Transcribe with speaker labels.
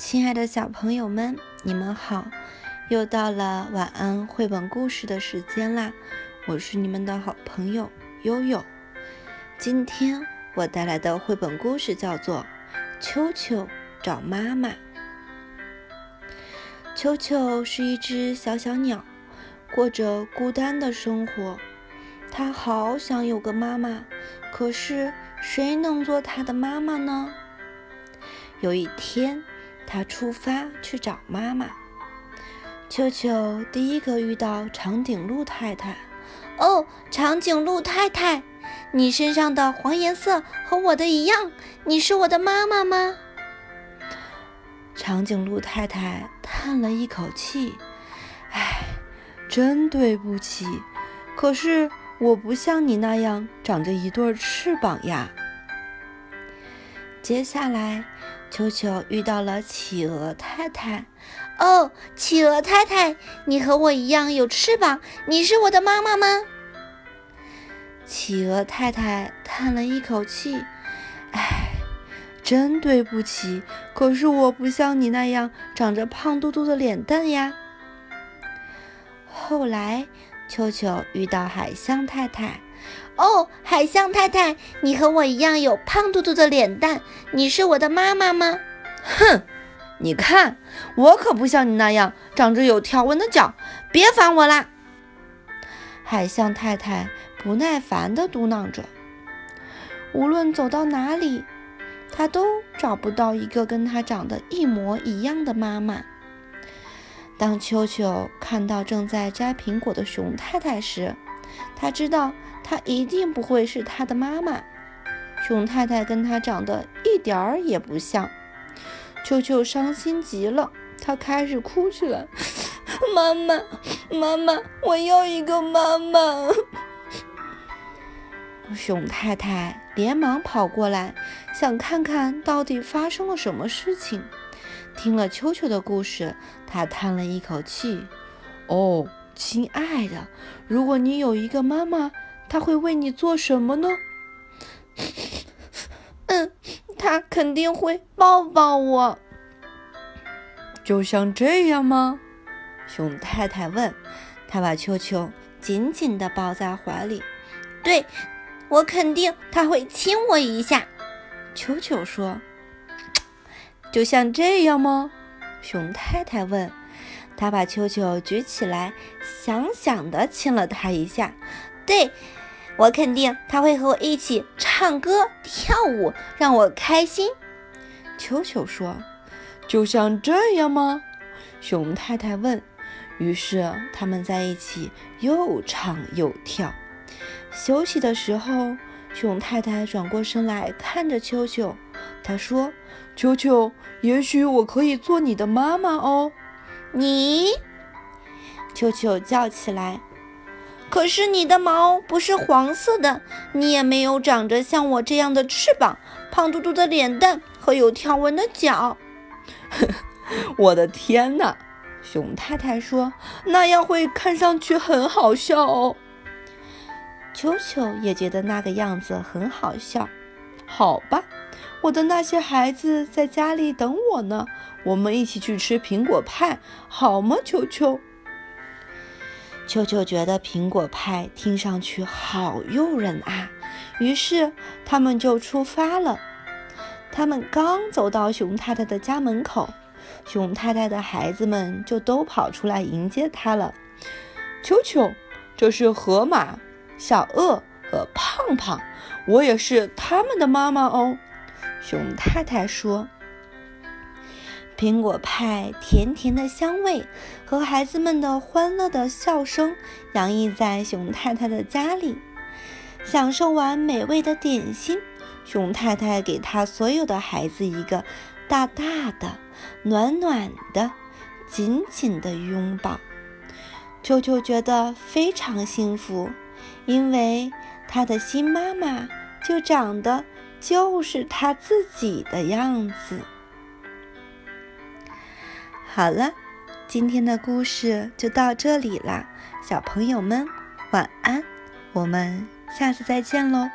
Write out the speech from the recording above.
Speaker 1: 亲爱的小朋友们，你们好！又到了晚安绘本故事的时间啦，我是你们的好朋友悠悠。今天我带来的绘本故事叫做《秋秋找妈妈》。秋秋是一只小小鸟，过着孤单的生活。它好想有个妈妈，可是谁能做它的妈妈呢？有一天。他出发去找妈妈。秋秋第一个遇到长颈鹿太太。
Speaker 2: 哦，长颈鹿太太，你身上的黄颜色和我的一样，你是我的妈妈吗？
Speaker 1: 长颈鹿太太叹了一口气：“唉，真对不起，可是我不像你那样长着一对翅膀呀。”接下来。球球遇到了企鹅太太。
Speaker 2: 哦，企鹅太太，你和我一样有翅膀，你是我的妈妈吗？
Speaker 1: 企鹅太太叹了一口气：“唉，真对不起，可是我不像你那样长着胖嘟嘟的脸蛋呀。”后来，秋秋遇到海象太太。
Speaker 2: 哦，海象太太，你和我一样有胖嘟嘟的脸蛋，你是我的妈妈吗？
Speaker 1: 哼，你看，我可不像你那样长着有条纹的脚，别烦我啦！海象太太不耐烦地嘟囔着。无论走到哪里，她都找不到一个跟她长得一模一样的妈妈。当秋秋看到正在摘苹果的熊太太时，他知道。她一定不会是他的妈妈。熊太太跟她长得一点儿也不像。秋秋伤心极了，她开始哭起来：“妈妈，妈妈，我要一个妈妈！”熊太太连忙跑过来，想看看到底发生了什么事情。听了秋秋的故事，他叹了一口气：“哦，亲爱的，如果你有一个妈妈。”她会为你做什么呢？
Speaker 2: 嗯，她肯定会抱抱我，
Speaker 1: 就像这样吗？熊太太问。他把秋秋紧紧地抱在怀里。
Speaker 2: 对，我肯定她会亲我一下。
Speaker 1: 秋秋说。就像这样吗？熊太太问。他把球球举起来，想想地亲了他一下。
Speaker 2: 对。我肯定他会和我一起唱歌跳舞，让我开心。
Speaker 1: 球球说：“就像这样吗？”熊太太问。于是他们在一起又唱又跳。休息的时候，熊太太转过身来看着球球，她说：“球球，也许我可以做你的妈妈哦。”
Speaker 2: 你，
Speaker 1: 球球叫起来。
Speaker 2: 可是你的毛不是黄色的，你也没有长着像我这样的翅膀，胖嘟嘟的脸蛋和有条纹的脚。
Speaker 1: 我的天哪！熊太太说：“那样会看上去很好笑哦。”球球也觉得那个样子很好笑。好吧，我的那些孩子在家里等我呢，我们一起去吃苹果派，好吗？球球？球球觉得苹果派听上去好诱人啊，于是他们就出发了。他们刚走到熊太太的家门口，熊太太的孩子们就都跑出来迎接他了。球球，这是河马、小鳄和胖胖，我也是他们的妈妈哦。熊太太说。苹果派甜甜的香味和孩子们的欢乐的笑声洋溢在熊太太的家里。享受完美味的点心，熊太太给她所有的孩子一个大大的、暖暖的、紧紧的拥抱。秋秋觉得非常幸福，因为他的新妈妈就长得就是他自己的样子。好了，今天的故事就到这里啦，小朋友们晚安，我们下次再见喽。